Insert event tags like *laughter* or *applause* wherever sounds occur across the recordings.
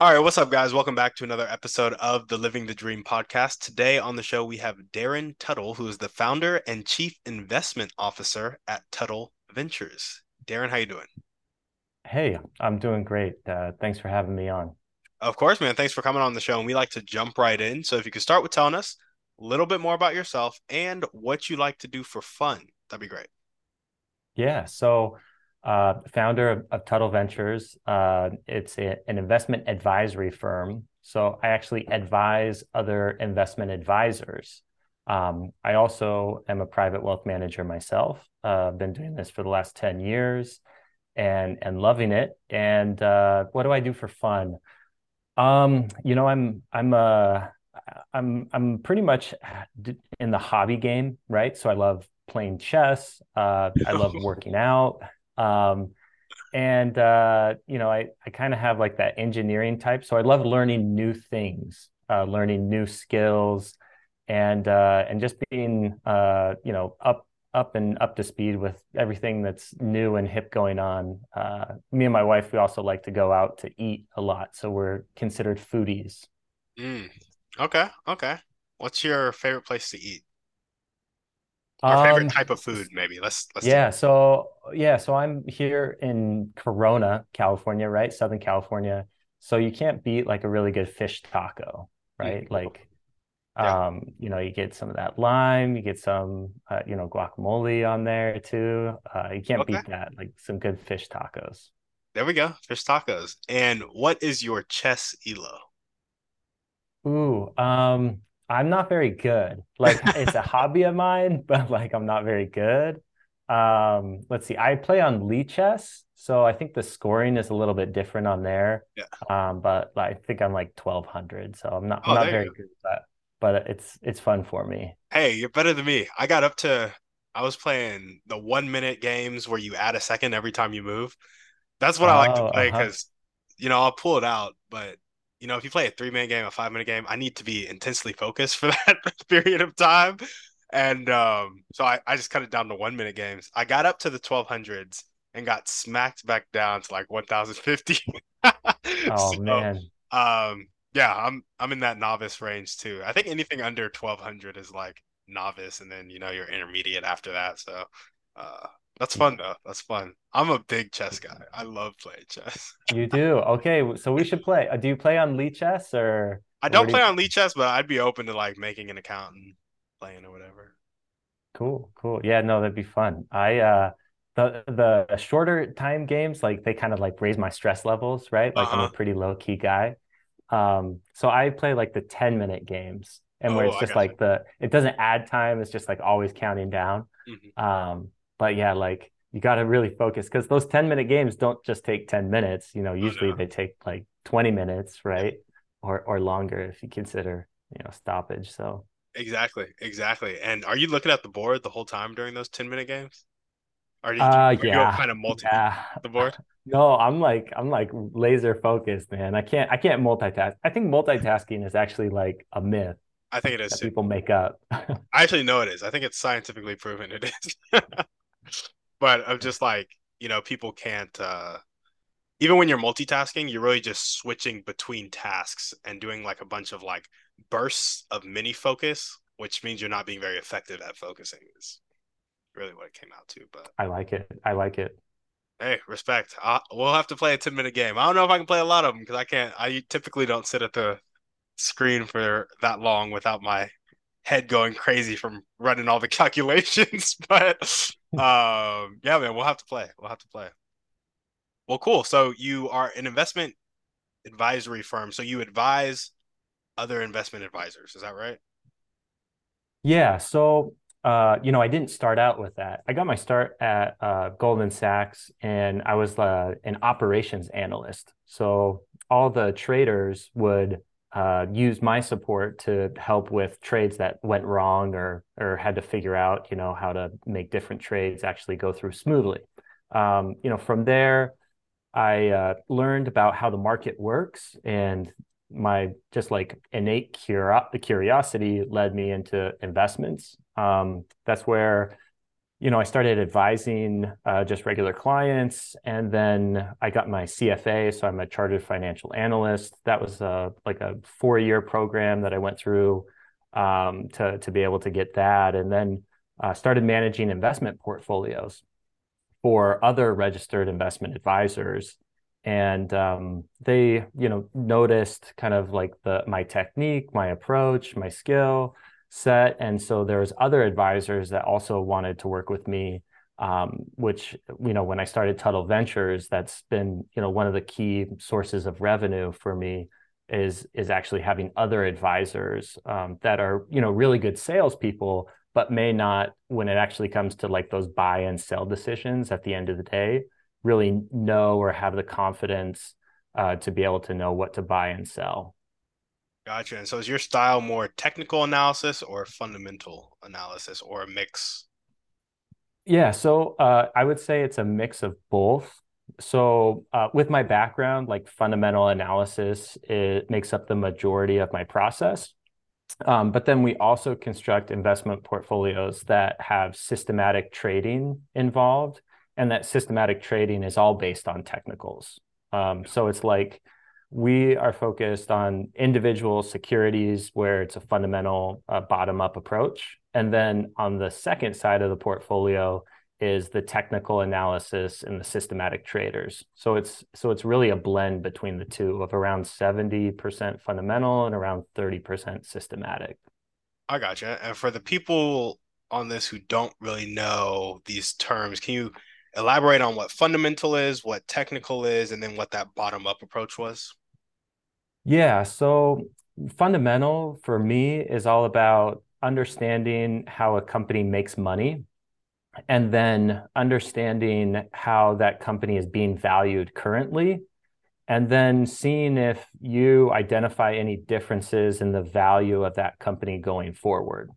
All right, what's up, guys? Welcome back to another episode of the Living the Dream podcast. Today on the show, we have Darin Tuttle, who is the founder and chief investment officer at Tuttle Ventures. Darin, how you doing? Hey, I'm doing great. Uh, thanks for having me on. Of course, man. Thanks for coming on the show. And we like to jump right in. So if you could start with telling us a little bit more about yourself and what you like to do for fun, that'd be great. Yeah. So uh, founder of, of, Tuttle Ventures. Uh, it's a, an investment advisory firm. So I actually advise other investment advisors. Um, I also am a private wealth manager myself. Uh, I've been doing this for the last 10 years and, and loving it. And uh, what do I do for fun? Um, you know, I'm, I'm, uh, I'm, I'm pretty much in the hobby game, right? So I love playing chess. Uh, I love *laughs* working out. Um, and uh, you know, I I kind of have like that engineering type, so I love learning new things, uh, learning new skills, and uh, and just being uh, you know up up and up to speed with everything that's new and hip going on. Uh, me and my wife, we also like to go out to eat a lot, so we're considered foodies. Mm. Okay, okay. What's your favorite place to eat? Our favorite um, type of food, maybe. Let's let's yeah. So yeah, so I'm here in Corona, California, right? Southern California. So you can't beat like a really good fish taco, right? Mm-hmm. Like, yeah. um, you know, you get some of that lime, you get some, uh, you know, guacamole on there too. Uh, you can't okay. beat that. Like some good fish tacos. There we go, fish tacos. And what is your chess elo? Ooh, um, I'm not very good. Like it's a *laughs* hobby of mine, but like I'm not very good. Um, let's see. I play on Lichess, so I think the scoring is a little bit different on there. Yeah. Um, but I think I'm like 1200, so I'm not oh, I'm not very good at that. But it's it's fun for me. Hey, you're better than me. I got up to I was playing the one minute games where you add a second every time you move. That's what oh, I like to oh, play because uh-huh. you know I'll pull it out, but you know, if you play a three minute game, a five minute game, I need to be intensely focused for *laughs* that period of time. And um, so I, I just cut it down to one minute games. I got up to the 1200s and got smacked back down to like 1050. *laughs* oh, so, man. Um, yeah, I'm I'm in that novice range too. I think anything under 1200 is like novice, and then you know you're intermediate after that. So, uh, that's fun though. That's fun. I'm a big chess guy. I love playing chess. you do? Okay, so we should play. Uh, do you play on Lichess or? I don't play you... on Lichess, but I'd be open to like making an account and playing or whatever. Cool, cool. Yeah, no, that'd be fun. I uh the the shorter time games like they kind of like raise my stress levels, right? Like uh-huh. I'm a uh-huh. pretty low key guy. Um, so I play like the 10 minute games and where oh, it's just like you. the it doesn't add time, it's just like always counting down. Mm-hmm. Um, but yeah, like you got to really focus because those 10 minute games don't just take 10 minutes. You know, usually they take like 20 minutes, right? Or or longer if you consider, you know, stoppage. So exactly, exactly. And are you looking at the board the whole time during those 10 minute games? Are you, uh, yeah, kind of multi yeah. the board? *laughs* No, I'm like I'm like laser focused, man. I can't I can't multitask. I think multitasking is actually like a myth. I think it is. people make up. *laughs* I actually know it is. I think it's scientifically proven it is. *laughs* but I'm just like, you know, people can't uh even when you're multitasking, you're really just switching between tasks and doing like a bunch of like bursts of mini focus, which means you're not being very effective at focusing is really what it came out to. But I like it. I like it. Hey, respect. Uh, we'll have to play a 10 minute game. I don't know if I can play a lot of them because I can't. I typically don't sit at the screen for that long without my head going crazy from running all the *laughs* calculations. *laughs* but um, yeah, man, we'll have to play. We'll have to play. Well, cool. So you are an investment advisory firm. So you advise other investment advisors. Is that right? Yeah. So uh, you know, I didn't start out with that. I got my start at uh, Goldman Sachs, and I was uh, an operations analyst. So all the traders would uh, use my support to help with trades that went wrong or or had to figure out you know how to make different trades actually go through smoothly. Um, you know, from there, I uh, learned about how the market works, and my just like innate curiosity led me into investments. Um, that's where you know, I started advising uh, just regular clients, and then I got my CFA, so I'm a chartered financial analyst. That was a, uh, like a four-year program that I went through um, to to be able to get that, and then uh, started managing investment portfolios for other registered investment advisors. And um, they, you know, noticed kind of like the my technique, my approach, my skill, set. And so there's other advisors that also wanted to work with me, um, which, you know, when I started Tuttle Ventures, that's been, you know, one of the key sources of revenue for me is is actually having other advisors um, that are, you know, really good salespeople, but may not, when it actually comes to like those buy and sell decisions at the end of the day, really know or have the confidence uh, to be able to know what to buy and sell. Gotcha. And so is your style more technical analysis or fundamental analysis or a mix? Yeah, so uh, I would say it's a mix of both. So uh, with my background, like fundamental analysis, it makes up the majority of my process. Um, but then we also construct investment portfolios that have systematic trading involved, and that systematic trading is all based on technicals. Um, so it's like we are focused on individual securities where it's a fundamental uh, bottom up approach. And then on the second side of the portfolio is the technical analysis and the systematic traders. So it's so it's really a blend between the two of around 70% fundamental and around 30% systematic. I gotcha. And for the people on this who don't really know these terms, can you elaborate on what fundamental is, what technical is, and then what that bottom up approach was? Yeah. So fundamental for me is all about understanding how a company makes money and then understanding how that company is being valued currently and then seeing if you identify any differences in the value of that company going forward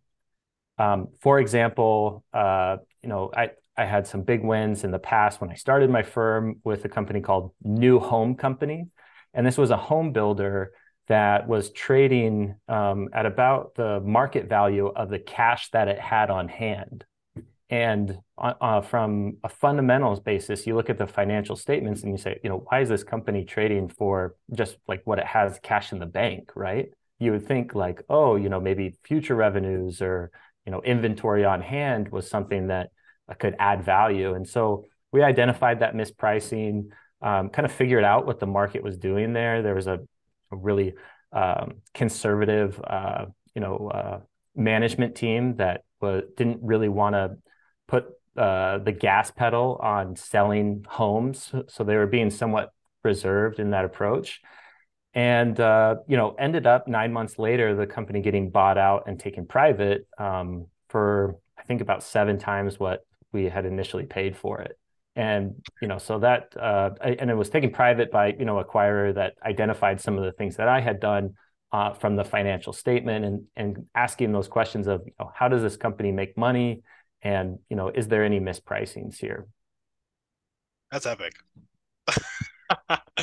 um, for example uh, you know I, I had some big wins in the past when i started my firm with a company called new home company and this was a home builder that was trading um, at about the market value of the cash that it had on hand. And uh, uh, from a fundamentals basis, you look at the financial statements and you say, you know, why is this company trading for just like what it has cash in the bank, right? You would think like, oh, you know, maybe future revenues or you know inventory on hand was something that could add value. And so we identified that mispricing um, kind of figured out what the market was doing there. There was a, a really um, conservative, uh, you know, uh, management team that was, didn't really want to put uh, the gas pedal on selling homes, so they were being somewhat reserved in that approach. And uh, you know, ended up nine months later, the company getting bought out and taken private um, for I think about seven times what we had initially paid for it. And you know so that uh, and it was taken private by you know acquirer that identified some of the things that i had done uh, from the financial statement and and asking those questions of you know, how does this company make money? And you know is there any mispricings here? That's epic. *laughs* *laughs*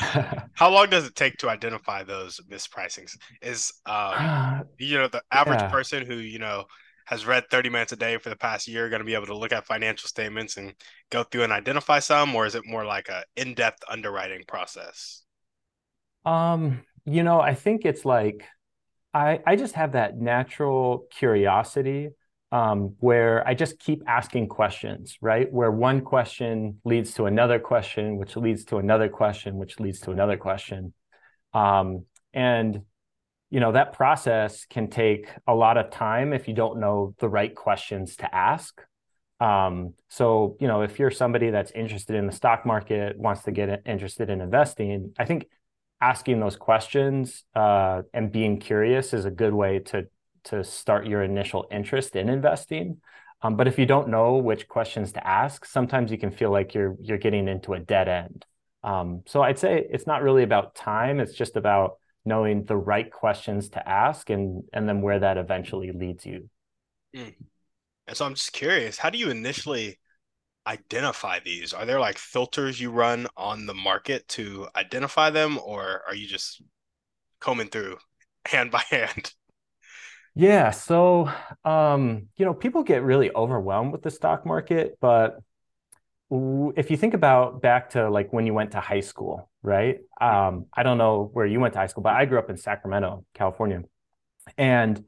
How long does it take to identify those mispricings? Is um, *sighs* you know the average yeah. person who you know has read 30 minutes a day for the past year going to be able to look at financial statements and go through and identify some or is it more like a in-depth underwriting process um you know i think it's like i i just have that natural curiosity um, where I just keep asking questions, right? Where one question leads to another question, which leads to another question, which leads to another question. Um, and you know that process can take a lot of time if you don't know the right questions to ask um, so you know if you're somebody that's interested in the stock market wants to get interested in investing i think asking those questions uh, and being curious is a good way to to start your initial interest in investing um, but if you don't know which questions to ask sometimes you can feel like you're you're getting into a dead end Um, so I'd say it's not really about time. It's just about knowing the right questions to ask and and then where that eventually leads you. Mm. And so I'm just curious, how do you initially identify these? Are there like filters you run on the market to identify them, or are you just combing through *laughs* hand by hand? Yeah, so um, you know, people get really overwhelmed with the stock market, but if you think about back to like when you went to high school, right? Um, I don't know where you went to high school, but I grew up in Sacramento, California. And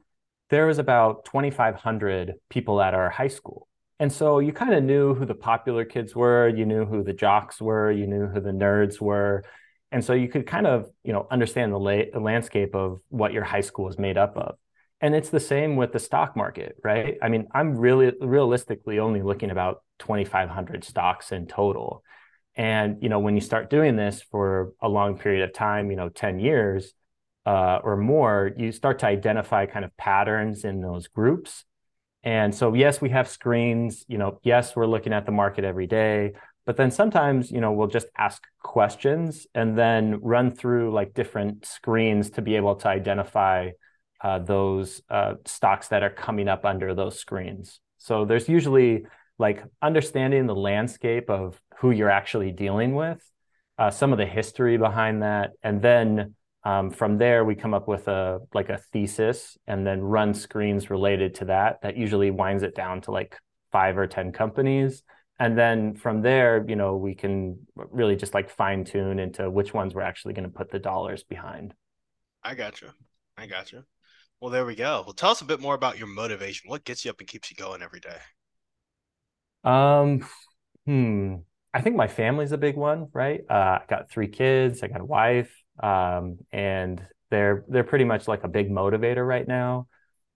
there was about 2,500 people at our high school. And so you kind of knew who the popular kids were, you knew who the jocks were, you knew who the nerds were. And so you could kind of, you know, understand the, la- the landscape of what your high school is made up of. And it's the same with the stock market, right? I mean, I'm really realistically only looking about 2,500 stocks in total. And, you know, when you start doing this for a long period of time, you know, 10 years uh, or more, you start to identify kind of patterns in those groups. And so, yes, we have screens, you know, yes, we're looking at the market every day, but then sometimes, you know, we'll just ask questions and then run through like different screens to be able to identify uh, those uh, stocks that are coming up under those screens. So there's usually like understanding the landscape of who you're actually dealing with, uh, some of the history behind that, and then um, from there we come up with a like a thesis and then run screens related to that. That usually winds it down to like five or ten companies. And then from there, you know, we can really just like fine tune into which ones we're actually going to put the dollars behind. I got you. I got you. Well, there we go. Well, tell us a bit more about your motivation. What gets you up and keeps you going every day? Um, hmm. I think my family's a big one, right? Uh, I got three kids. I got a wife, um, and they're they're pretty much like a big motivator right now.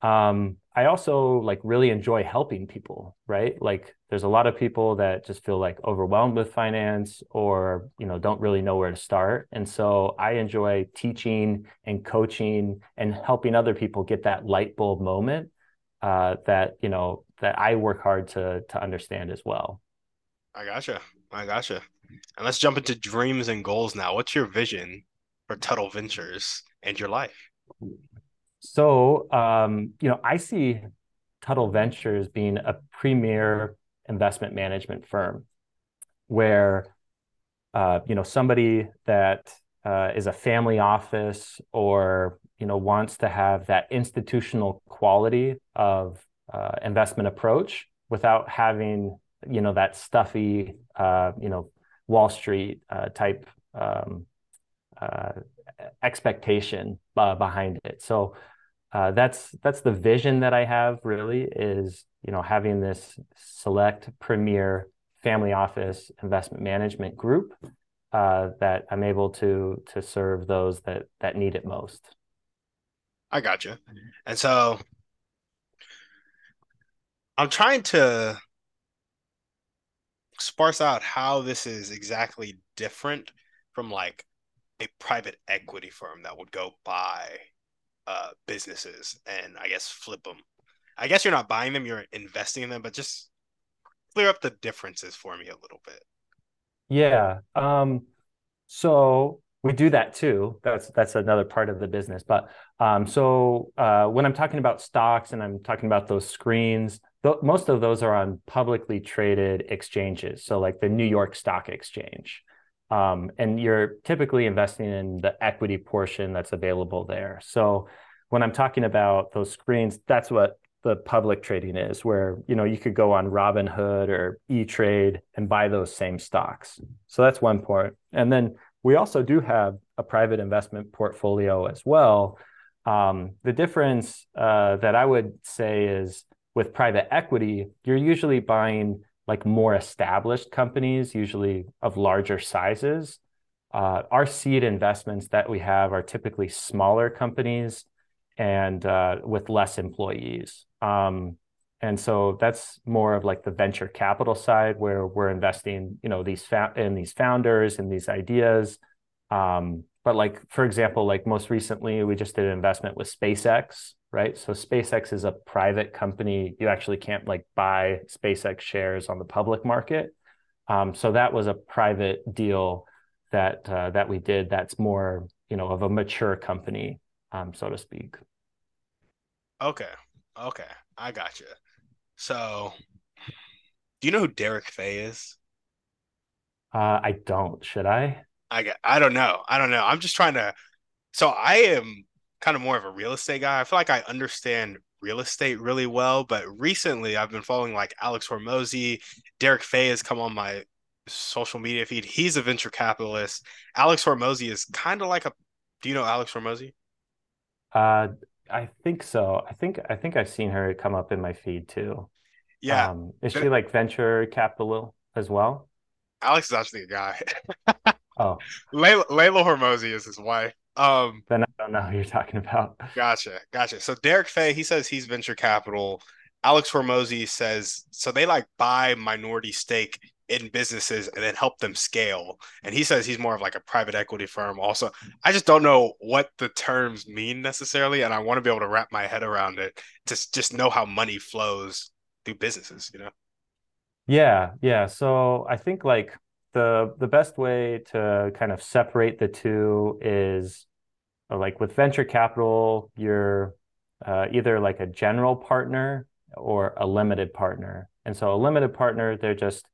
Um, I also like really enjoy helping people, right? Like there's a lot of people that just feel like overwhelmed with finance or, you know, don't really know where to start. And so I enjoy teaching and coaching and helping other people get that light bulb moment uh, that, you know, that I work hard to to understand as well. I gotcha. I gotcha. And let's jump into dreams and goals now. What's your vision for Tuttle Ventures and your life? So, um, you know, I see Tuttle Ventures being a premier investment management firm where, uh, you know, somebody that uh, is a family office or, you know, wants to have that institutional quality of uh, investment approach without having, you know, that stuffy, uh, you know, Wall Street uh, type um, uh, expectation behind it. So, uh, that's that's the vision that I have really is you know having this select premier family office investment management group uh, that I'm able to to serve those that that need it most. I got you, and so I'm trying to sparse out how this is exactly different from like a private equity firm that would go buy uh, businesses and I guess flip them. I guess you're not buying them, you're investing in them, but just clear up the differences for me a little bit. Yeah. Um, so we do that too. That's that's another part of the business. But um, so uh, when I'm talking about stocks and I'm talking about those screens, th- most of those are on publicly traded exchanges. So like the New York Stock Exchange. Um, and you're typically investing in the equity portion that's available there. So when I'm talking about those screens, that's what the public trading is, where you know you could go on Robinhood or E Trade and buy those same stocks. So that's one part. And then we also do have a private investment portfolio as well. Um, the difference uh, that I would say is with private equity, you're usually buying like more established companies, usually of larger sizes. Uh, our seed investments that we have are typically smaller companies and uh, with less employees. Um, and so that's more of like the venture capital side where we're investing, you know, these fa- in these founders and these ideas. Um, but like for example, like most recently, we just did an investment with SpaceX, right? So SpaceX is a private company. You actually can't like buy SpaceX shares on the public market. Um, so that was a private deal that uh, that we did that's more you know of a mature company, um, so to speak. Okay, okay, I got you. So, do you know who Derek Fay is? Uh, I don't. Should I? I I don't know. I don't know. I'm just trying to. So I am kind of more of a real estate guy. I feel like I understand real estate really well, but recently I've been following like Alex Hormozi. Derek Fay has come on my social media feed. He's a venture capitalist. Alex Hormozi is kind of like a. Do you know Alex Hormozi? Uh, I think so. I think I think I've seen her come up in my feed too. Yeah. Um, is she like venture capital as well? Alex is actually a guy. *laughs* oh, Layla, Layla Hormozi is his wife. Um, then I don't know who you're talking about. *laughs* Gotcha, gotcha. So Derek Fay, he says he's venture capital. Alex Hormozi says so they like buy minority stake in businesses and then help them scale. And he says he's more of like a private equity firm. Also, I just don't know what the terms mean necessarily, and I want to be able to wrap my head around it to just know how money flows through businesses. You know. Yeah, yeah. So I think like the the best way to kind of separate the two is uh, like with venture capital, you're uh, either like a general partner or a limited partner. And so a limited partner, they're just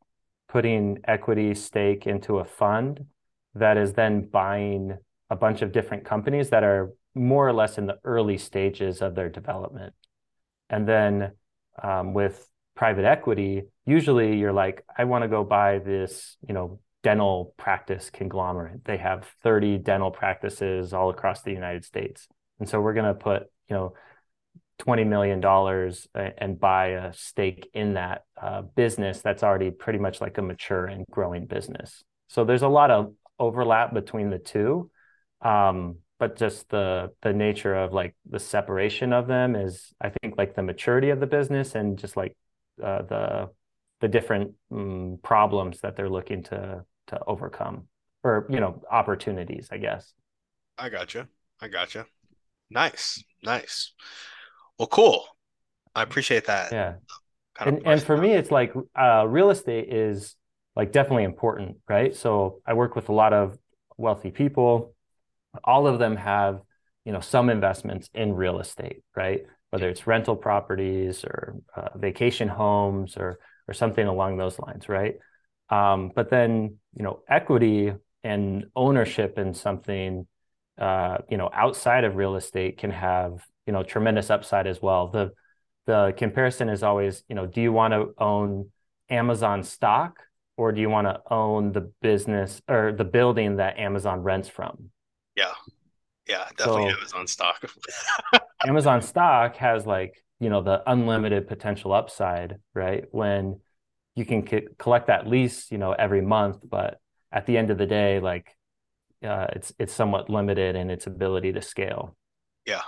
putting equity stake into a fund that is then buying a bunch of different companies that are more or less in the early stages of their development. And then um, with private equity, usually you're like, I want to go buy this, you know, dental practice conglomerate. They have 30 dental practices all across the United States. And so we're going to put, you know, $20 million and buy a stake in that uh, business that's already pretty much like a mature and growing business. So there's a lot of overlap between the two. Um, but just the the nature of like the separation of them is I think like the maturity of the business and just like uh, the the different um, problems that they're looking to to overcome or you know opportunities i guess. I gotcha. I gotcha. Nice. Nice. Well cool. I appreciate that. Yeah. Kind and, and for me it's like uh, real estate is like definitely important right? So i work with a lot of wealthy people. All of them have you know some investments in real estate right whether it's rental properties or uh, vacation homes or or something along those lines right um, but then, you know, equity and ownership in something, uh, you know, outside of real estate can have, you know, tremendous upside as well. The the comparison is always, you know, do you want to own Amazon stock or do you want to own the business or the building that Amazon rents from? Yeah. Yeah, definitely so, Amazon stock. *laughs* Amazon stock has like, you know, the unlimited potential upside, right? When you can c- collect that lease, you know, every month, but at the end of the day, like uh, it's it's somewhat limited in its ability to scale. Yeah,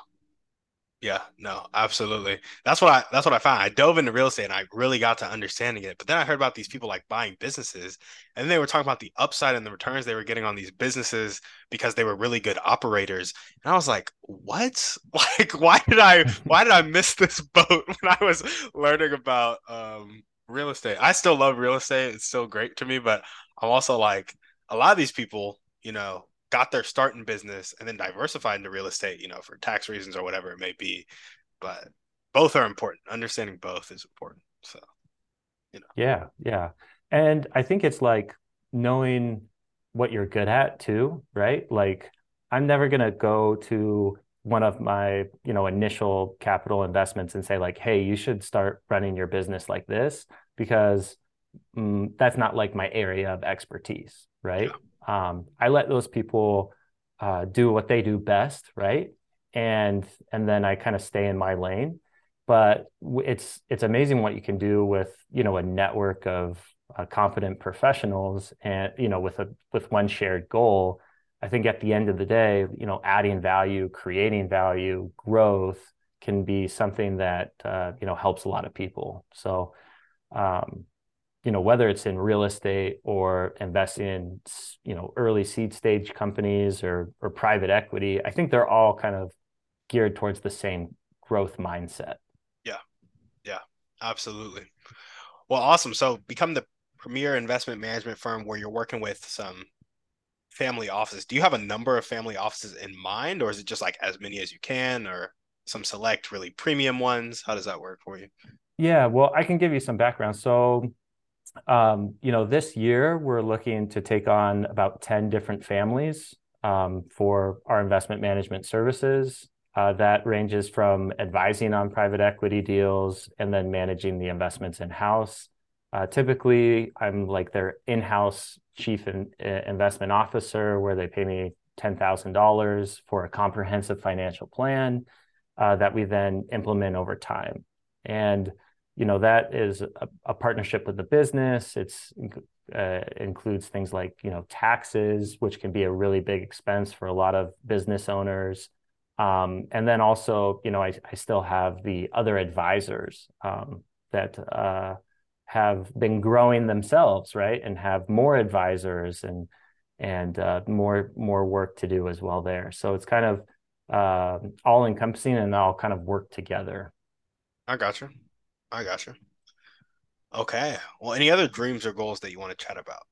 yeah, no, absolutely. That's what I that's what I found. I dove into real estate and I really got to understanding it. But then I heard about these people like buying businesses, and they were talking about the upside and the returns they were getting on these businesses because they were really good operators. And I was like, what? *laughs* Like, why did I why did I miss this *laughs* boat when I was learning about um real estate. I still love real estate. It's still great to me, but I'm also like a lot of these people, you know, got their start in business and then diversified into real estate, you know, for tax reasons or whatever it may be. But both are important. Understanding both is important. So, you know. Yeah, yeah. And I think it's like knowing what you're good at too, right? Like I'm never going to go to one of my you know initial capital investments and say like hey you should start running your business like this because mm, that's not like my area of expertise right yeah. Um, i let those people uh, do what they do best right? And and then i kind of stay in my lane. But it's it's amazing what you can do with you know a network of uh, competent professionals and you know with a with one shared goal. I think at the end of the day, you know, adding value, creating value, growth can be something that uh, you know helps a lot of people. So, um, you know, whether it's in real estate or investing in you know early seed stage companies or or private equity, I think they're all kind of geared towards the same growth mindset. Yeah, yeah, absolutely. Well, awesome. So, become the premier investment management firm where you're working with some family offices, do you have a number of family offices in mind, or is it just like as many as you can, or some select really premium ones? How does that work for you? Yeah, well, I can give you some background. So, you know, this year we're looking to take on about 10 different families um, for our investment management services. Uh, that ranges from advising on private equity deals and then managing the investments in house. Uh, typically, I'm like their in house chief uh, investment officer, where they pay me $10,000 for a comprehensive financial plan that we then implement over time. And you know that is a, a partnership with the business. It's uh, includes things like you know taxes, which can be a really big expense for a lot of business owners. Um, and then also, you know, I, I still have the other advisors um, that uh, have been growing themselves, right, and have more advisors and and uh, more more work to do as well there. So it's kind of uh, all encompassing and all kind of work together. I got you. I got you. Okay. Well, any other dreams or goals that you want to chat about?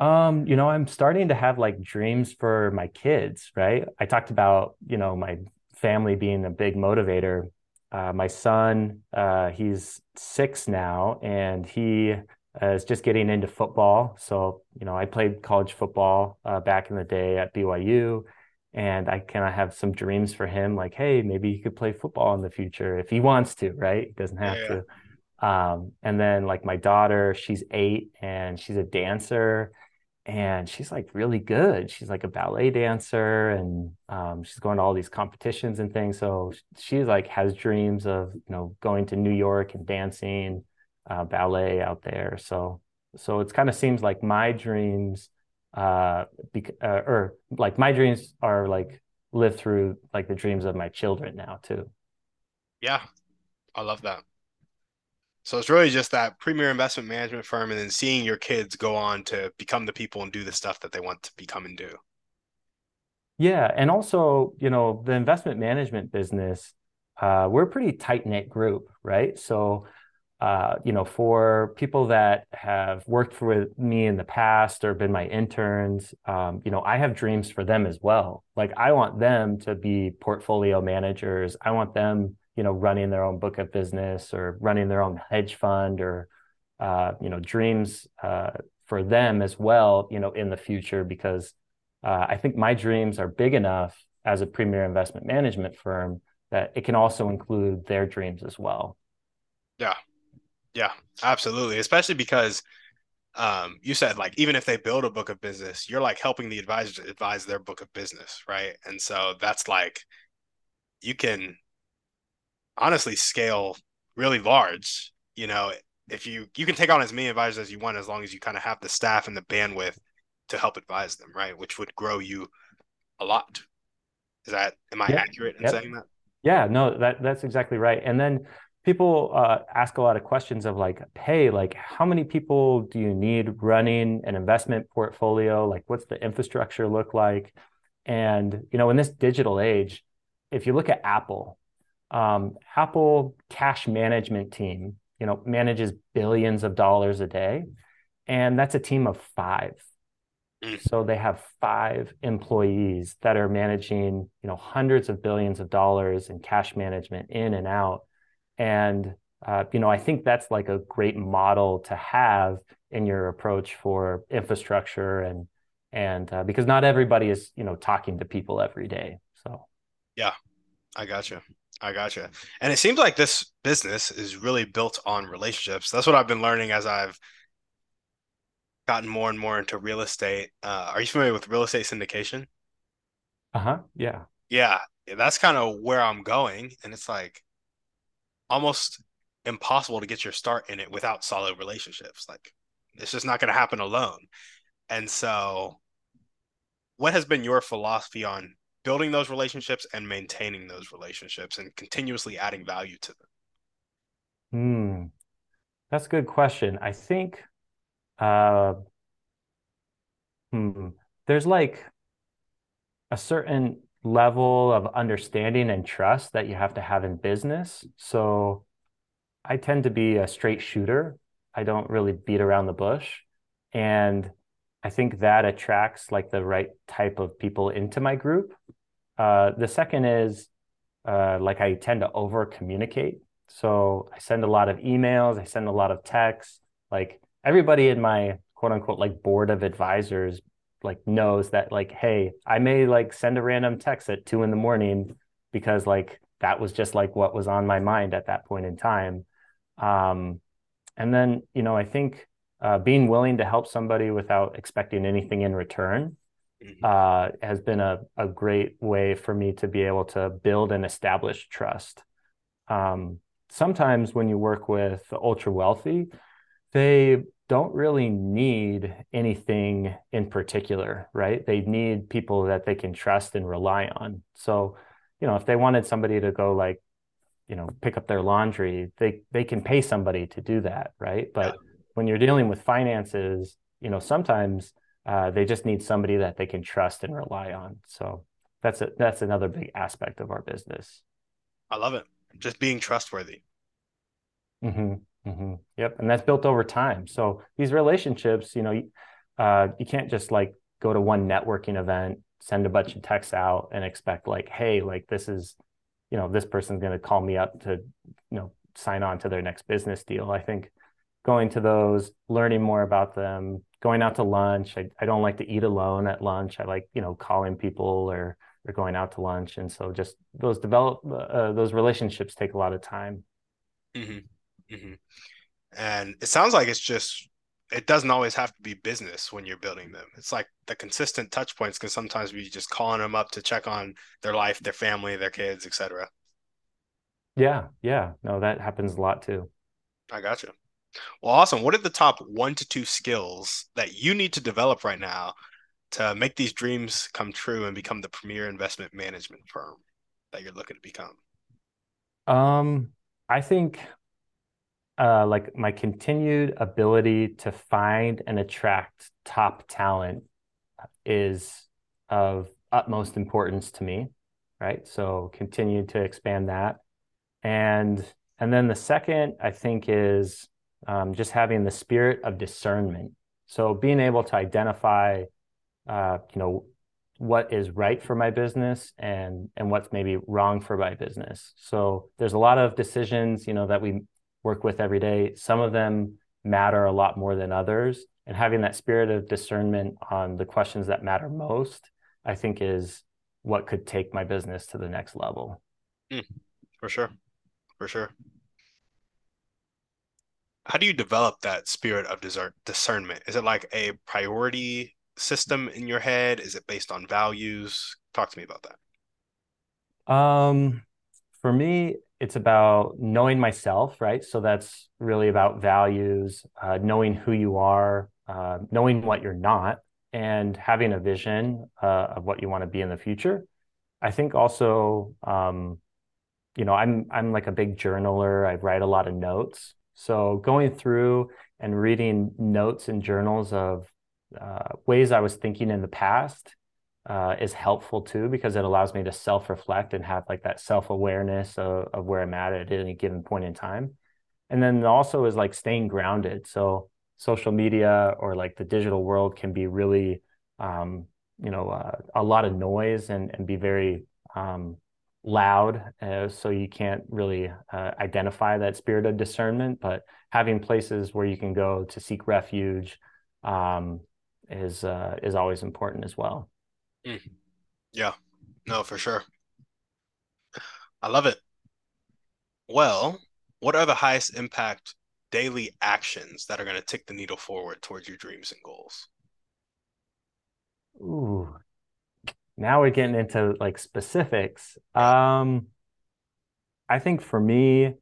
Um, you know, I'm starting to have like dreams for my kids, right? I talked about, you know, my family being a big motivator. Uh, my son, uh, he's six now, and he uh, is just getting into football. So, you know, I played college football uh, back in the day at BYU and I kind of have some dreams for him, like, hey, maybe he could play football in the future if he wants to, right? He doesn't have yeah, to. Um, and then like my daughter, she's eight and she's a dancer and she's like really good. She's like a ballet dancer and um, she's going to all these competitions and things. So she like has dreams of, you know, going to New York and dancing uh, ballet out there. So, so it kind of seems like my dreams uh, bec- uh, or like my dreams are like live through like the dreams of my children now too. Yeah, I love that. So it's really just that premier investment management firm, and then seeing your kids go on to become the people and do the stuff that they want to become and do. Yeah, and also you know the investment management business, uh, we're a pretty tight knit group, right? So uh, you know, for people that have worked with me in the past or been my interns, um, you know, I have dreams for them as well. Like I want them to be portfolio managers. I want them, you know, running their own book of business or running their own hedge fund or, uh, you know, dreams uh, for them as well, you know, in the future because uh, I think my dreams are big enough as a premier investment management firm that it can also include their dreams as well. Yeah, yeah, absolutely. Especially because um, you said like even if they build a book of business, you're like helping the advisor advise their book of business, right? And so that's like you can honestly scale really large. You know, if you you can take on as many advisors as you want as long as you kind of have the staff and the bandwidth to help advise them, right? Which would grow you a lot. Is that am I yep. accurate in yep. saying that? Yeah, no, that that's exactly right. And then people uh, ask a lot of questions of like hey like how many people do you need running an investment portfolio? Like what's the infrastructure look like? And you know in this digital age if you look at apple um, apple cash management team you know manages billions of dollars a day and that's a team of five. Mm. so they have five employees that are managing you know hundreds of billions of dollars in cash management in and out and uh, you know, I think that's like a great model to have in your approach for infrastructure and and uh, because not everybody is you know talking to people every day. So yeah, I got you. I got you. And it seems like this business is really built on relationships. That's what I've been learning as I've gotten more and more into real estate. Uh, are you familiar with real estate syndication? Uh huh. Yeah. Yeah. That's kind of where I'm going. And it's like, almost impossible to get your start in it without solid relationships. Like it's just not going to happen alone. And so, what has been your philosophy on building those relationships and maintaining those relationships and continuously adding value to them? Hmm. That's a good question. I think uh hmm, there's like a certain level of understanding and trust that you have to have in business. So I tend to be a straight shooter. I don't really beat around the bush. And I think that attracts like the right type of people into my group. Uh, the second is uh, like I tend to over communicate. So I send a lot of emails, I send a lot of texts. Like everybody in my quote unquote like board of advisors like knows that like, hey, I may like send a random text at two in the morning because like that was just like what was on my mind at that point in time. Um, and then, you know, I think uh, being willing to help somebody without expecting anything in return mm-hmm. uh, has been a, a great way for me to be able to build and establish trust. Um, sometimes when you work with the ultra wealthy, they don't really need anything in particular, right? They need people that they can trust and rely on. So, you know, if they wanted somebody to go like, you know, pick up their laundry, they they can pay somebody to do that, right? But when you're dealing with finances, you know, sometimes uh, they just need somebody that they can trust and rely on. So that's a, that's another big aspect of our business. I love it. Just being trustworthy. Mm-hmm, mm-hmm. Yep, and that's built over time. So these relationships, you know, uh, you can't just like go to one networking event, send a bunch of texts out, and expect like, hey, like this is, you know, this person's going to call me up to, you know, sign on to their next business deal. I think going to those, learning more about them, going out to lunch. I, I don't like to eat alone at lunch. I like, you know, calling people or or going out to lunch. And so just those develop uh, those relationships take a lot of time. Mm-hmm. Mm-hmm. And it sounds like it's just it doesn't always have to be business when you're building them. It's like the consistent touch points can sometimes be just calling them up to check on their life, their family, their kids, etc. Yeah, yeah. No, that happens a lot too. I got you. Well, awesome. What are the top one to two skills that you need to develop right now to make these dreams come true and become the premier investment management firm that you're looking to become? Um, I think uh, like my continued ability to find and attract top talent is of utmost importance to me, right? So continue to expand that. And and then the second I think is um, just having the spirit of discernment. So being able to identify, uh, you know, what is right for my business and and what's maybe wrong for my business. So there's a lot of decisions, you know, that we work with every day. Some of them matter a lot more than others, and having that spirit of discernment on the questions that matter most, I think, is what could take my business to the next level. Mm, for sure, for sure how do you develop that spirit of discernment? Is it like a priority system in your head? Is it based on values? Talk to me about that. Um, for me, it's about knowing myself, right? So that's really about values, uh, knowing who you are, uh, knowing what you're not, and having a vision uh, of what you want to be in the future. I think also, um, you know, I'm I'm like a big journaler. I write a lot of notes, so going through and reading notes and journals of uh, ways I was thinking in the past uh, is helpful too because it allows me to self-reflect and have like that self-awareness of, of where I'm at at any given point in time. And then also is like staying grounded. So social media or like the digital world can be really, um, you know, uh, a lot of noise and and be very um, loud, uh, so you can't really uh, identify that spirit of discernment. But having places where you can go to seek refuge um, is uh, is always important as well. Mm. Yeah, no, for sure. I love it. Well, what are the highest impact daily actions that are going to tick the needle forward towards your dreams and goals? Ooh, now we're getting into like specifics. Um, I think for me,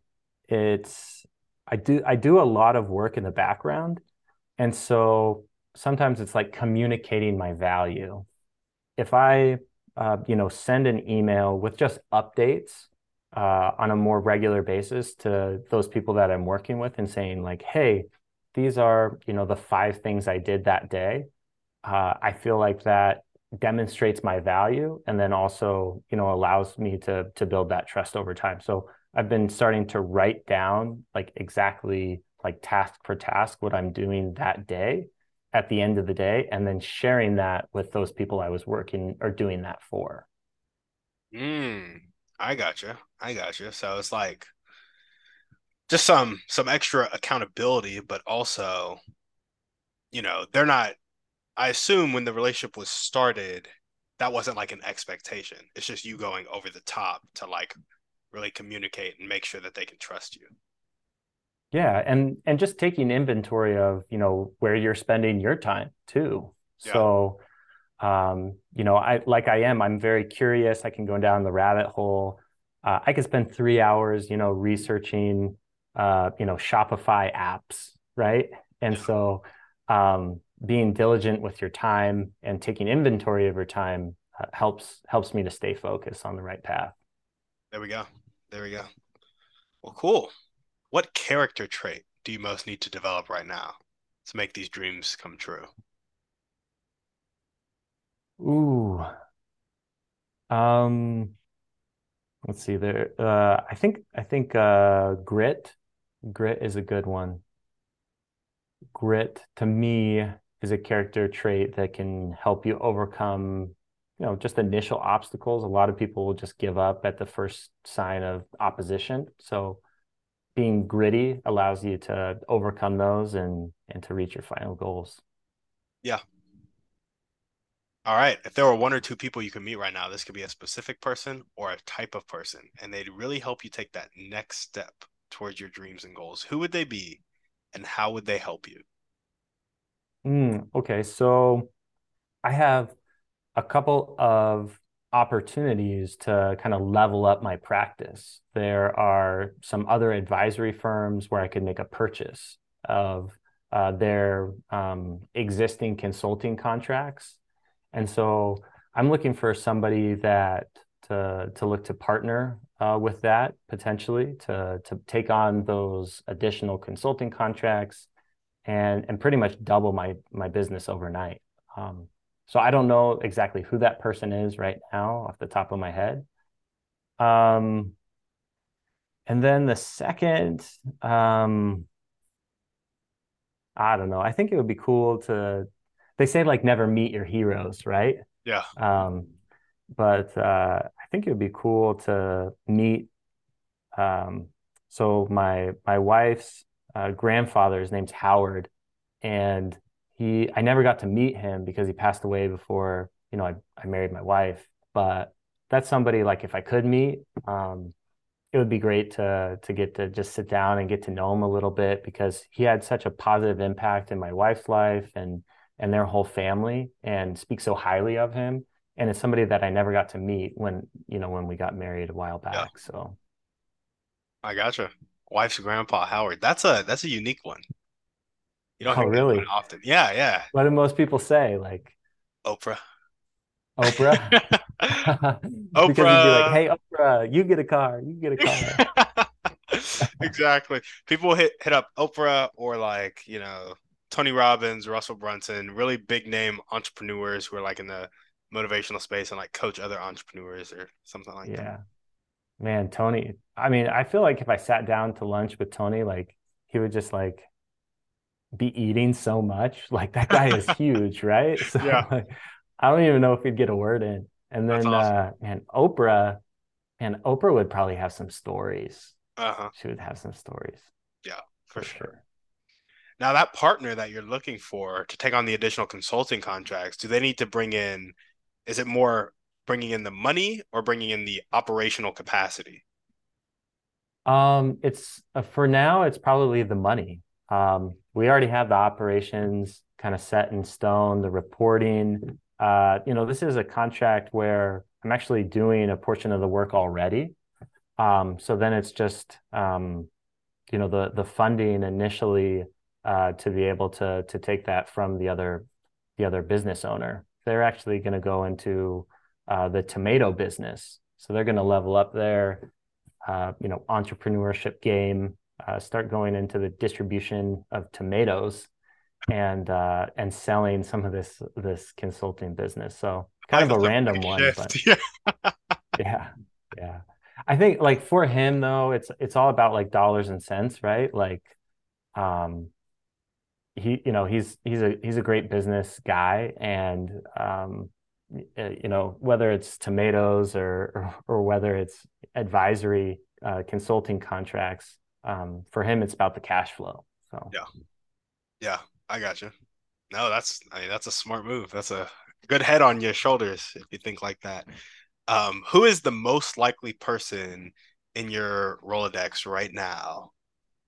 it's I do I do a lot of work in the background, and so sometimes it's like communicating my value. If I uh, you know send an email with just updates uh, on a more regular basis to those people that I'm working with and saying like, hey, these are you know the five things I did that day. Uh, I feel like that demonstrates my value and then also you know allows me to to build that trust over time so i've been starting to write down like exactly like task for task what i'm doing that day at the end of the day and then sharing that with those people I was working or doing that for. Mm, I gotcha. I gotcha. So it's like just some some extra accountability, but also, you know, they're not I assume when the relationship was started, that wasn't like an expectation. It's just you going over the top to like really communicate and make sure that they can trust you. Yeah, and and just taking inventory of, you know, where you're spending your time too. Yeah. So um, you know, I like I am, I'm very curious. I can go down the rabbit hole. Uh, I could spend three hours, you know, researching uh, you know, Shopify apps, right? And so um, being diligent with your time and taking inventory of your time uh, helps helps me to stay focused on the right path. There we go. There we go. Well, cool. What character trait do you most need to develop right now to make these dreams come true? Ooh. Um let's see there uh I think I think uh grit grit is a good one grit to me is a character trait that can help you overcome you know just initial obstacles a lot of people will just give up at the first sign of opposition so being gritty allows you to overcome those and and to reach your final goals. Yeah. All right. If there were one or two people you could meet right now this could be a specific person or a type of person and they'd really help you take that next step towards your dreams and goals. Who would they be and how would they help you? Mm, okay, so I have a couple of opportunities to kind of level up my practice. There are some other advisory firms where I could make a purchase of uh, their um, existing consulting contracts. And so I'm looking for somebody that to, to look to partner uh, with that potentially to, to take on those additional consulting contracts and and pretty much double my my business overnight. Um, so I don't know exactly who that person is right now off the top of my head. Um, and then the second, um, I don't know. I think it would be cool to. They say like never meet your heroes, right? Yeah. Um, but uh, I think it would be cool to meet. Um, so my my wife's uh, grandfather. Name's Howard, and he I never got to meet him because he passed away before you know I, I married my wife. But that's somebody like if I could meet, um, it would be great to to get to just sit down and get to know him a little bit because he had such a positive impact in my wife's life and and their whole family and speak so highly of him and it's somebody that I never got to meet when you know when we got married a while back yeah. so I gotcha wife's grandpa Howard. That's a that's a unique one. You don't oh, really often. Yeah, yeah. What do most people say? Like Oprah. Oprah. Oprah. *laughs* *laughs* because you'd be like, "Hey, Oprah, you get a car. You get a car." *laughs* exactly. People hit hit up Oprah or like you know Tony Robbins, Russell Brunson, really big name entrepreneurs who are like in the motivational space and like coach other entrepreneurs or something like yeah. that. Yeah. Man, Tony, I mean, I feel like if I sat down to lunch with Tony, like he would just like be eating so much. *laughs* Like that guy is *laughs* huge, right? *laughs* So yeah. Like, I don't even know if he'd get a word in. And then awesome. uh man, Oprah, and Oprah would probably have some stories. Uh-huh. She would have some stories. Yeah, for, for sure. sure. Now that partner that you're looking for to take on the additional consulting contracts, do they need to bring in is it more bringing in the money or bringing in the operational capacity? Um, it's uh, for now, it's probably the money. Um, we already have the operations kind of set in stone, the reporting. Uh, you know, this is a contract where I'm actually doing a portion of the work already. Um, so then it's just, um, you know, the the funding initially uh, to be able to to take that from the other the other business owner. They're actually going to go into uh, the tomato business. So they're going to level up their, uh, you know, entrepreneurship game, uh, start going into the distribution of tomatoes, and uh, and selling some of this this consulting business. So kind of a random one, but *laughs* yeah. yeah, yeah. I think like for him though, it's it's all about like dollars and cents, right? Like, um, he you know he's he's a he's a great business guy and um, you know whether it's tomatoes or or, or whether it's advisory uh, consulting contracts um, for him it's about the cash flow so. Yeah. Yeah i got you no that's I mean, that's a smart move. That's a good head on your shoulders if you think like that. Um, who is the most likely person in your rolodex right now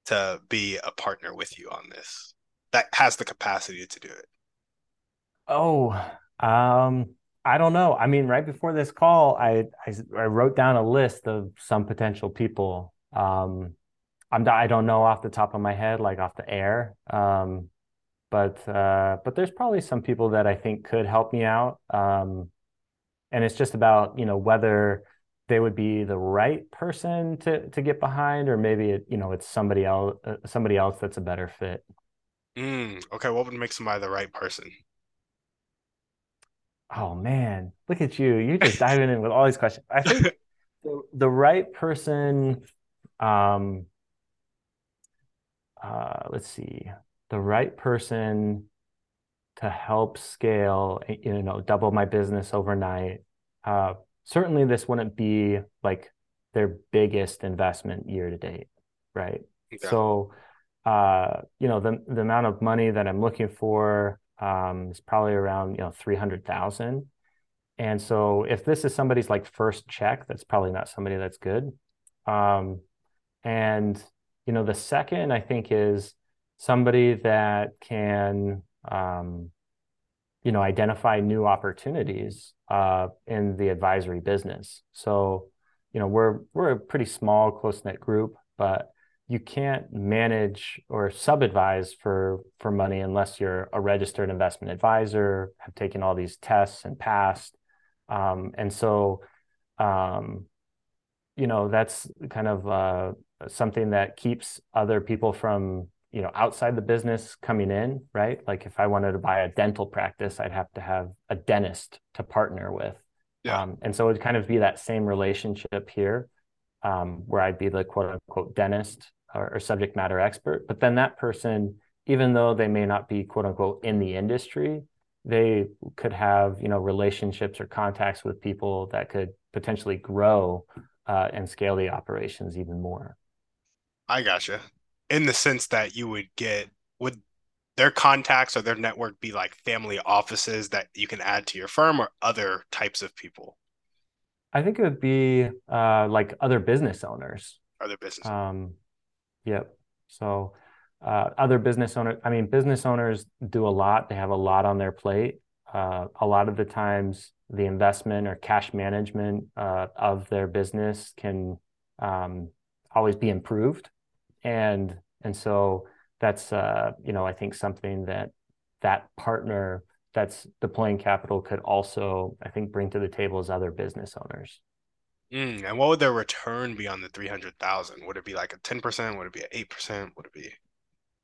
to be a partner with you on this that has the capacity to do it? Oh um I don't know. I mean, right before this call, I, I, I wrote down a list of some potential people. Um, I'm I don't know off the top of my head, like off the air. Um, but uh, but there's probably some people that I think could help me out. Um, and it's just about you know whether they would be the right person to to get behind, or maybe it, you know it's somebody else uh, somebody else that's a better fit. Mm, okay, what would make somebody the right person? Oh man, look at you! You're just diving in with all these questions. I think *laughs* the, the right person. Um, uh, let's see, the right person to help scale, you know, double my business overnight. Uh, certainly, this wouldn't be like their biggest investment year to date, right? So, uh, you know, the the amount of money that I'm looking for um, is probably around you know three hundred thousand. And so if this is somebody's like first check, that's probably not somebody that's good. Um, and you know the second I think is somebody that can um, you know identify new opportunities uh, in the advisory business. So you know we're we're a pretty small close knit group, but you can't manage or sub-advise for for money unless you're a registered investment advisor, have taken all these tests and passed. Um, and so, um, you know, that's kind of uh, something that keeps other people from you know outside the business coming in, right? Like if I wanted to buy a dental practice, I'd have to have a dentist to partner with. Yeah. Um, and so it'd kind of be that same relationship here, um, where I'd be the quote unquote dentist or, or subject matter expert. But then that person, even though they may not be quote unquote in the industry, they could have you know relationships or contacts with people that could potentially grow uh, and scale the operations even more. I gotcha. In the sense that you would get would their contacts or their network be like family offices that you can add to your firm or other types of people? I think it would be uh, like other business owners. Other business. Um, Yep. So uh, other business owners, I mean, business owners do a lot. They have a lot on their plate. Uh, a lot of the times, the investment or cash management uh, of their business can um, always be improved, and and so that's uh, you know I think something that that partner that's deploying capital could also I think bring to the table as other business owners. Mm, and what would their return be on the 300,000? Would it be like a 10%? Would it be an 8%? Would it be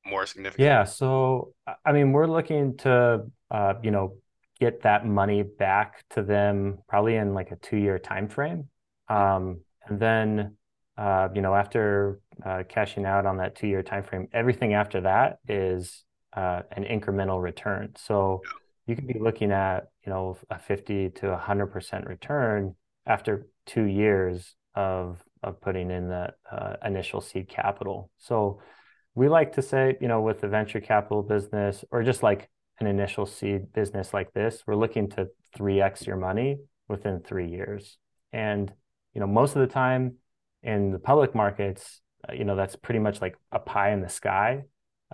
more significant? Yeah. So, I mean, we're looking to, uh, you know, get that money back to them probably in like a two year time frame. Um, and then, uh, you know, after uh, cashing out on that two year time frame, everything after that is uh, an incremental return. So you could be looking at, you know, a 50 to 100% return after two years of of putting in that uh, initial seed capital. So we like to say, you know, with the venture capital business or just like an initial seed business like this, we're looking to 3x your money within three years. And, you know, most of the time in the public markets, uh, you know, that's pretty much like a pie in the sky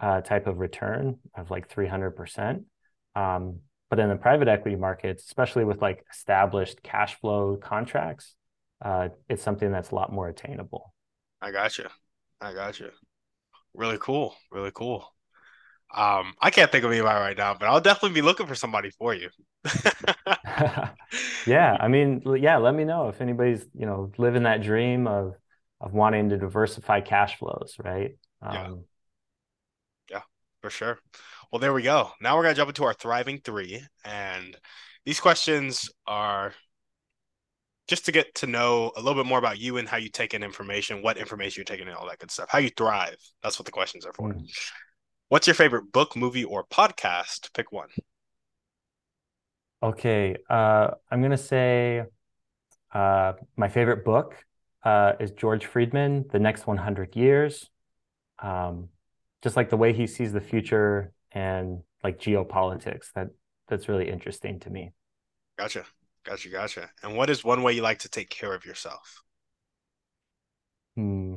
uh, type of return of like 300%. Um, but in the private equity markets, especially with like established cash flow contracts, uh, it's something that's a lot more attainable. I got you. I got you. Really cool. Really cool. Um, I can't think of anybody right now, but I'll definitely be looking for somebody for you. *laughs* yeah, I mean, yeah. Let me know if anybody's you know living that dream of of wanting to diversify cash flows, right? Um, yeah. Yeah, for sure. Well, there we go. Now we're going to jump into our thriving three. And these questions are just to get to know a little bit more about you and how you take in information, what information you're taking in, all that good stuff, how you thrive. That's what the questions are for. Mm. What's your favorite book, movie, or podcast? Pick one. Okay, uh, I'm gonna say uh, my favorite book uh, is George Friedman, The Next 100 Years. Um, just like the way he sees the future and like geopolitics, that that's really interesting to me. Gotcha, gotcha, gotcha. And what is one way you like to take care of yourself? Hmm.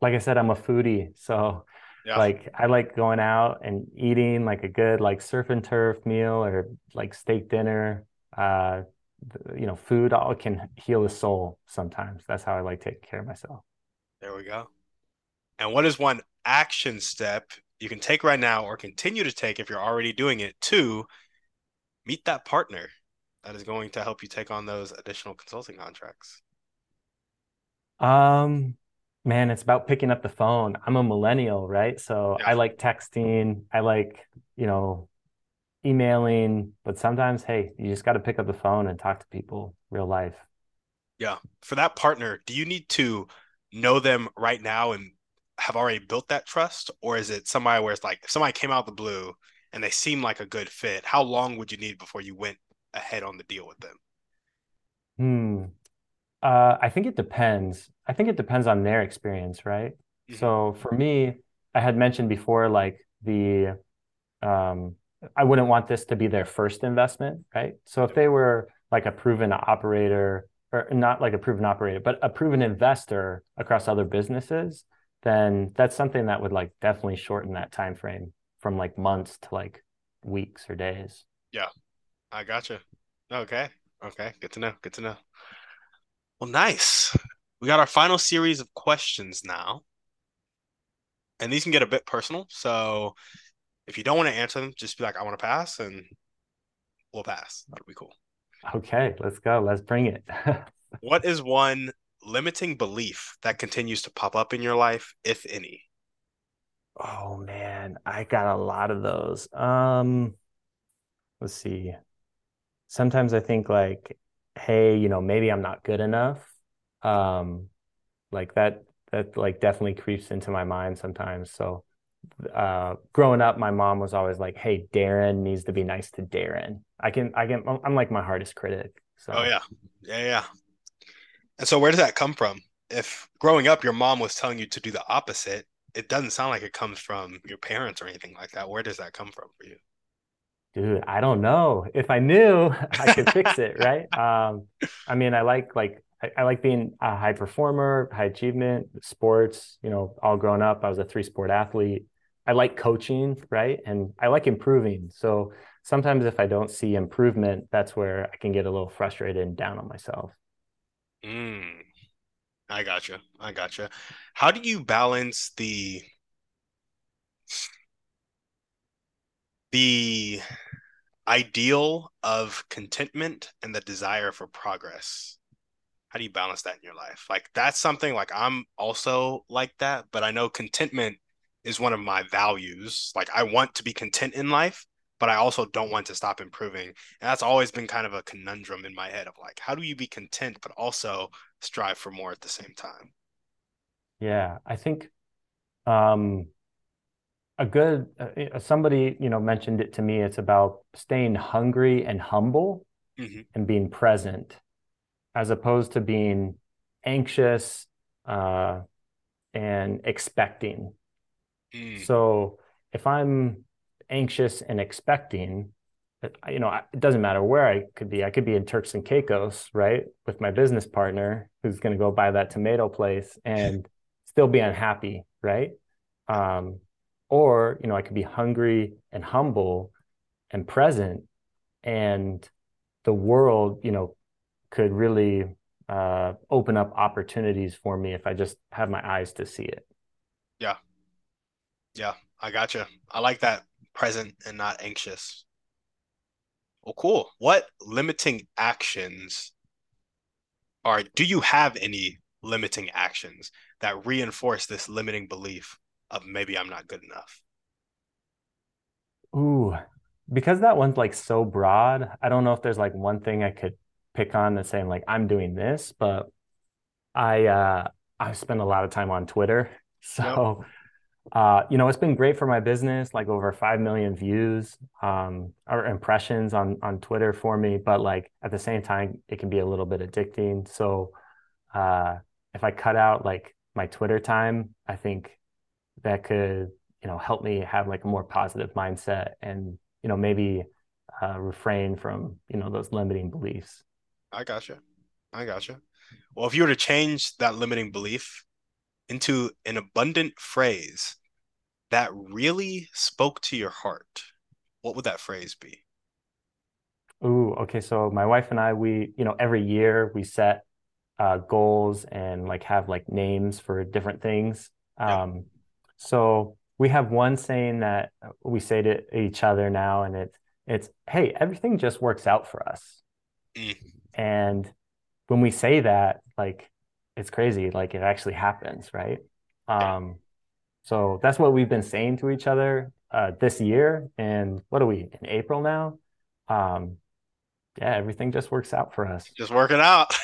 Like I said, I'm a foodie, so yeah. Like I like going out and eating like a good like surf and turf meal or like steak dinner. Uh, you know, food all can heal the soul sometimes. That's how I like taking care of myself. There we go. And what is one action step you can take right now or continue to take if you're already doing it to meet that partner that is going to help you take on those additional consulting contracts? Um man, it's about picking up the phone. I'm a millennial, right? So yeah. I like texting. I like, you know, emailing, but sometimes, hey, you just got to pick up the phone and talk to people real life. Yeah. For that partner, do you need to know them right now and have already built that trust? Or is it somebody where it's like, if somebody came out of the blue and they seem like a good fit, how long would you need before you went ahead on the deal with them? Hmm. Uh, I think it depends. I think it depends on their experience, right? Mm-hmm. So for me, I had mentioned before, like the, um, I wouldn't want this to be their first investment, right? So if they were like a proven operator, or not like a proven operator, but a proven investor across other businesses, then that's something that would like definitely shorten that time frame from like months to like weeks or days. Yeah, I gotcha. Okay, okay, good to know. Good to know. Well, nice. We got our final series of questions now. And these can get a bit personal. So if you don't want to answer them, just be like, I want to pass, and we'll pass. That'll be cool. Okay, let's go. Let's bring it. *laughs* what is one limiting belief that continues to pop up in your life, if any? Oh man, I got a lot of those. Um, let's see. Sometimes I think like hey, you know, maybe I'm not good enough. Um, like that, that like definitely creeps into my mind sometimes. So, uh, growing up, my mom was always like, "Hey, Darin needs to be nice to Darin." I can, I can, I'm like my hardest critic. So. Oh yeah, yeah, yeah. And so, where does that come from? If growing up, your mom was telling you to do the opposite, it doesn't sound like it comes from your parents or anything like that. Where does that come from for you? dude i don't know if i knew *laughs* i could fix it *laughs* right um i mean i like like I, I, like being a high performer high achievement sports you know all grown up i was a three sport athlete i like coaching right? And i like improving. So sometimes if i don't see improvement that's where i can get a little frustrated and down on myself. Mm, i gotcha. I gotcha. How do you balance the the ideal of contentment and the desire for progress? How do you balance that in your life? Like that's something like i'm also like that but i know contentment is one of my values. Like i want to be content in life but i also don't want to stop improving. And that's always been kind of a conundrum in my head of like how do you be content but also strive for more at the same time? Yeah i think um a good uh, somebody you know mentioned it to me it's about staying hungry and humble mm-hmm. and being present as opposed to being anxious uh, and expecting mm. so if i'm anxious and expecting you know it doesn't matter where i could be. I could be in turks and caicos right with my business partner who's going to go buy that tomato place and *laughs* still be unhappy right? Um, or you know i could be hungry and humble and present and the world you know could really uh, open up opportunities for me if i just have my eyes to see it. Yeah yeah i gotcha i like that present and not anxious well cool what limiting actions are do you have any limiting actions that reinforce this limiting belief of maybe I'm not good enough? Ooh, because that one's like so broad, I don't know if there's like one thing I could pick on that's saying like I'm doing this, but I uh I spend a lot of time on Twitter. *laughs* So uh, you know, it's been great for my business, like over 5 million views um, or impressions on, on Twitter for me. But like at the same time, it can be a little bit addicting. So uh, if I cut out like my Twitter time, I think that could, you know, help me have like a more positive mindset and, you know, maybe uh, refrain from, you know, those limiting beliefs. I gotcha. I gotcha. Well, if you were to change that limiting belief into an abundant phrase that really spoke to your heart, what would that phrase be? Ooh, okay. So my wife and I, we, you know, every year we set uh, goals and like have like names for different things. Um, yeah. So we have one saying that we say to each other now, and it's it's hey, everything just works out for us. Mm. And when we say that, like it's crazy, like it actually happens, right? Um, so that's what we've been saying to each other uh, this year. And what are we in April now? Um, yeah, everything just works out for us. Just working out.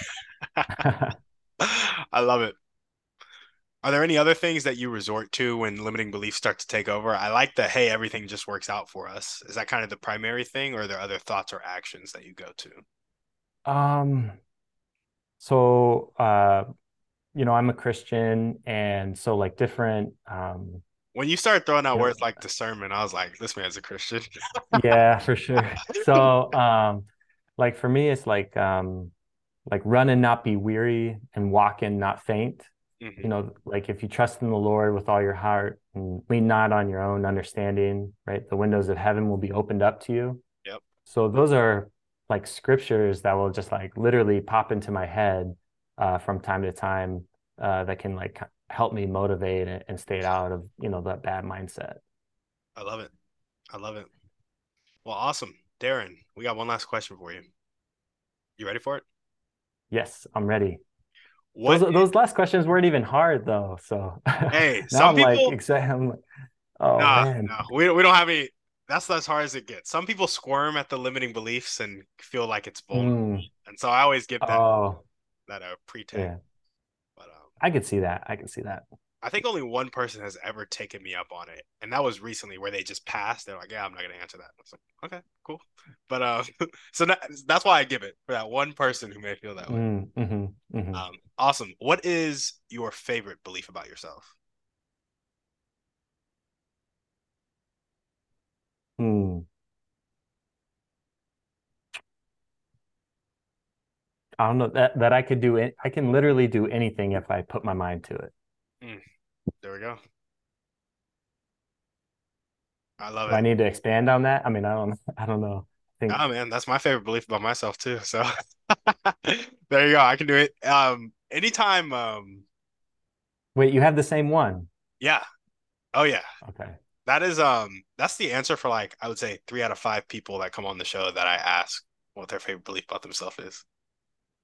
*laughs* *laughs* I love it. Are there any other things that you resort to when limiting beliefs start to take over? I like the hey, everything just works out for us. Is that kind of the primary thing, or are there other thoughts or actions that you go to? Um, so uh, you know, I'm a Christian, and so like different. Um, when you start throwing out words know, like discernment, I was like, this man's a Christian. yeah, *laughs* for sure. So, um, like for me, it's like um, like run and not be weary, and walk and not faint. Mm-hmm. You know, like if you trust in the Lord with all your heart and lean not on your own understanding, right? The windows of heaven will be opened up to you. Yep. So those are like scriptures that will just like literally pop into my head uh, from time to time uh, that can like help me motivate and, and stay out of you know that bad mindset. I love it. I love it. Well, awesome, Darin. We got one last question for you. You ready for it? Yes, I'm ready. What those, those last questions weren't even hard though. So hey, *laughs* some I'm people like exam. Oh nah, man, no, we we don't have any. That's as hard as it gets. Some people squirm at the limiting beliefs and feel like it's vulnerable, mm. and so I always give that oh. That a pretend. Yeah. But um, I could see that. I can see that. I think only one person has ever taken me up on it, and that was recently where they just passed. They're like, "Yeah, I'm not gonna answer that." I was like, "Okay, cool," but uh, *laughs* so that, that's why I give it for that one person who may feel that way. Mm, mm-hmm, mm-hmm. Um, awesome. What is your favorite belief about yourself? Hmm. I don't know that that I could do it. I can literally do anything if I put my mind to it. Mm. There we go. I love do it. I need to expand on that. I mean, I don't. I don't know. I think... Oh man, that's my favorite belief about myself too. So *laughs* there you go. I can do it. Um, anytime. Um, wait, you have the same one? Yeah. Oh yeah. Okay. That is um. That's the answer for like I would say three out of five people that come on the show that I ask what their favorite belief about themselves is.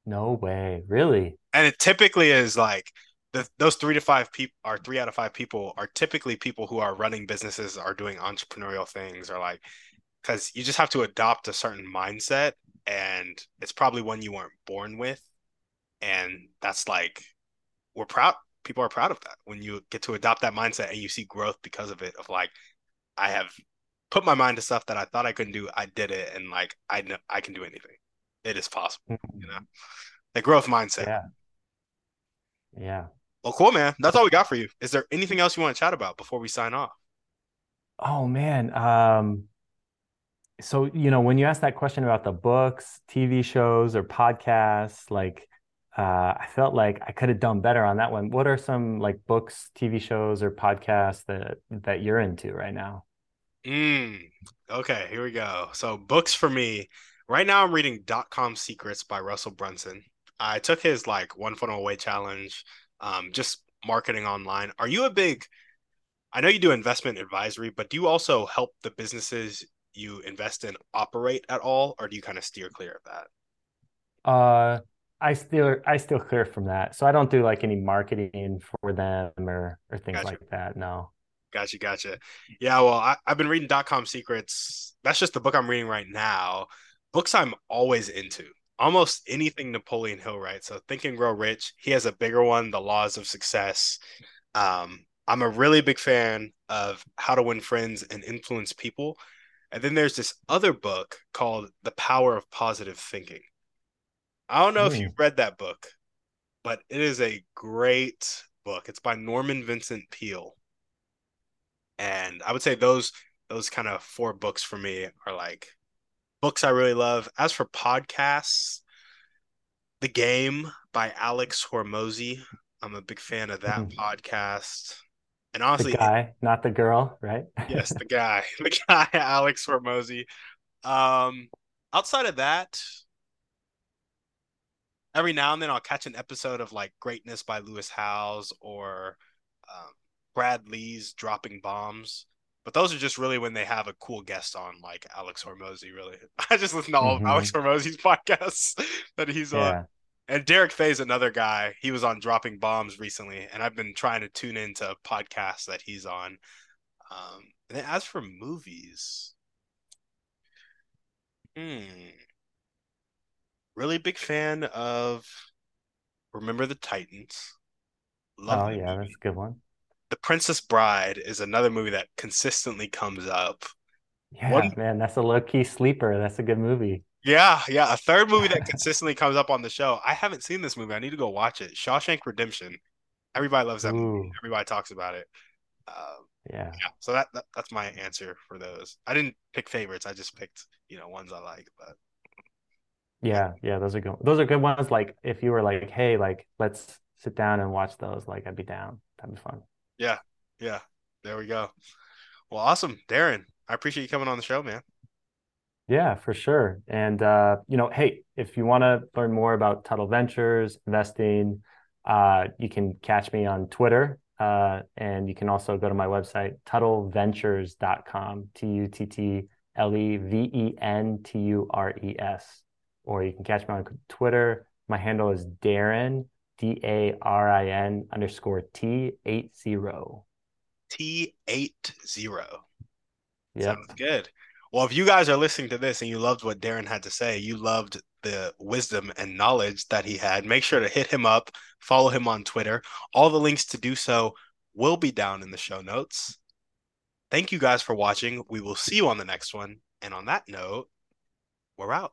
No way, really? And it typically is like the, those three to five people are three out of five people are typically people who are running businesses, are doing entrepreneurial things, or like because you just have to adopt a certain mindset, and it's probably one you weren't born with, and that's like we're proud. People are proud of that when you get to adopt that mindset and you see growth because of it. Of like, I have put my mind to stuff that I thought I couldn't do. I did it, and like I know I can do anything it is possible. Mm-hmm. You know, the growth mindset. Yeah. Yeah. Well, cool, man. That's all we got for you. Is there anything else you want to chat about before we sign off? Oh man. Um, so you know, when you asked that question about the books, TV shows, or podcasts, like uh, I felt like I could have done better on that one. What are some like books, TV shows, or podcasts that that you're into right now? Mm, okay, here we go. So books for me, Right now, I'm reading Dot Com Secrets by Russell Brunson. I took his like one funnel away challenge, um, just marketing online. Are you a big? I know you do investment advisory, but do you also help the businesses you invest in operate at all, or do you kind of steer clear of that? Uh, I still I still clear from that, so I don't do like any marketing for them or or things gotcha. like that. No. Gotcha, gotcha. Yeah, well, I, have been reading Dot Com Secrets. That's just the book I'm reading right now books I'm always into. Almost anything Napoleon Hill writes. So Think and Grow Rich. He has a bigger one, The Laws of Success. Um, I'm a really big fan of How to Win Friends and Influence People. And then there's this other book called The Power of Positive Thinking. I don't know mm. if hmm. you've read that book, but it is a great book. It's by Norman Vincent Peale. And I would say those those kind of four books for me are like books I really love. As for podcasts, The Game by Alex Hormozi. I'm a big fan of that mm-hmm. podcast. And honestly, the guy, not the girl, right? yes, the *laughs* guy, *laughs* the guy, Alex Hormozi. Um, outside of that, every now and then I'll catch an episode of like Greatness by Lewis Howes or um, Brad Lea's Dropping Bombs. But those are just really when they have a cool guest on, like Alex Hormozi. Really, *laughs* I just listen to all mm-hmm. of Alex Hormozi's *laughs* podcasts that he's yeah. on. And Derek Fay's another guy. He was on Dropping Bombs recently, and I've been trying to tune into podcasts that he's on. Um, and then as for movies, hmm, really big fan of Remember the Titans. Love oh yeah, movie. that's a good one. The Princess Bride is another movie that consistently comes up. Yeah, one... man, that's a low key sleeper. That's a good movie. Yeah, yeah. A third movie that *laughs* consistently comes up on the show. I haven't seen this movie. I need to go watch it. Shawshank Redemption. Everybody loves that Ooh. movie. Everybody talks about it. Um, yeah. yeah. So that, that that's my answer for those. I didn't pick favorites. I just picked you know ones I like. But yeah, yeah, those are good. Those are good ones. Like if you were like, hey, like let's sit down and watch those. Like I'd be down. That'd be fun. Yeah, yeah. There we go. Well, awesome, Darin. I appreciate you coming on the show, man. Yeah, for sure. And uh, you know, hey, if you want to learn more about Tuttle Ventures investing, uh, you can catch me on Twitter. Uh, and you can also go to my website, tuttleventures.com, T U T T L E V E N T U R E S. Or you can catch me on Twitter. My handle is Darin, D A R I N underscore T eight zero. T eight zero. Yeah. Sounds good. Well, if you guys are listening to this and you loved what Darin had to say, you loved the wisdom and knowledge that he had, make sure to hit him up, follow him on Twitter. All the links to do so will be down in the show notes. Thank you guys for watching. We will see you on the next one. And on that note, we're out.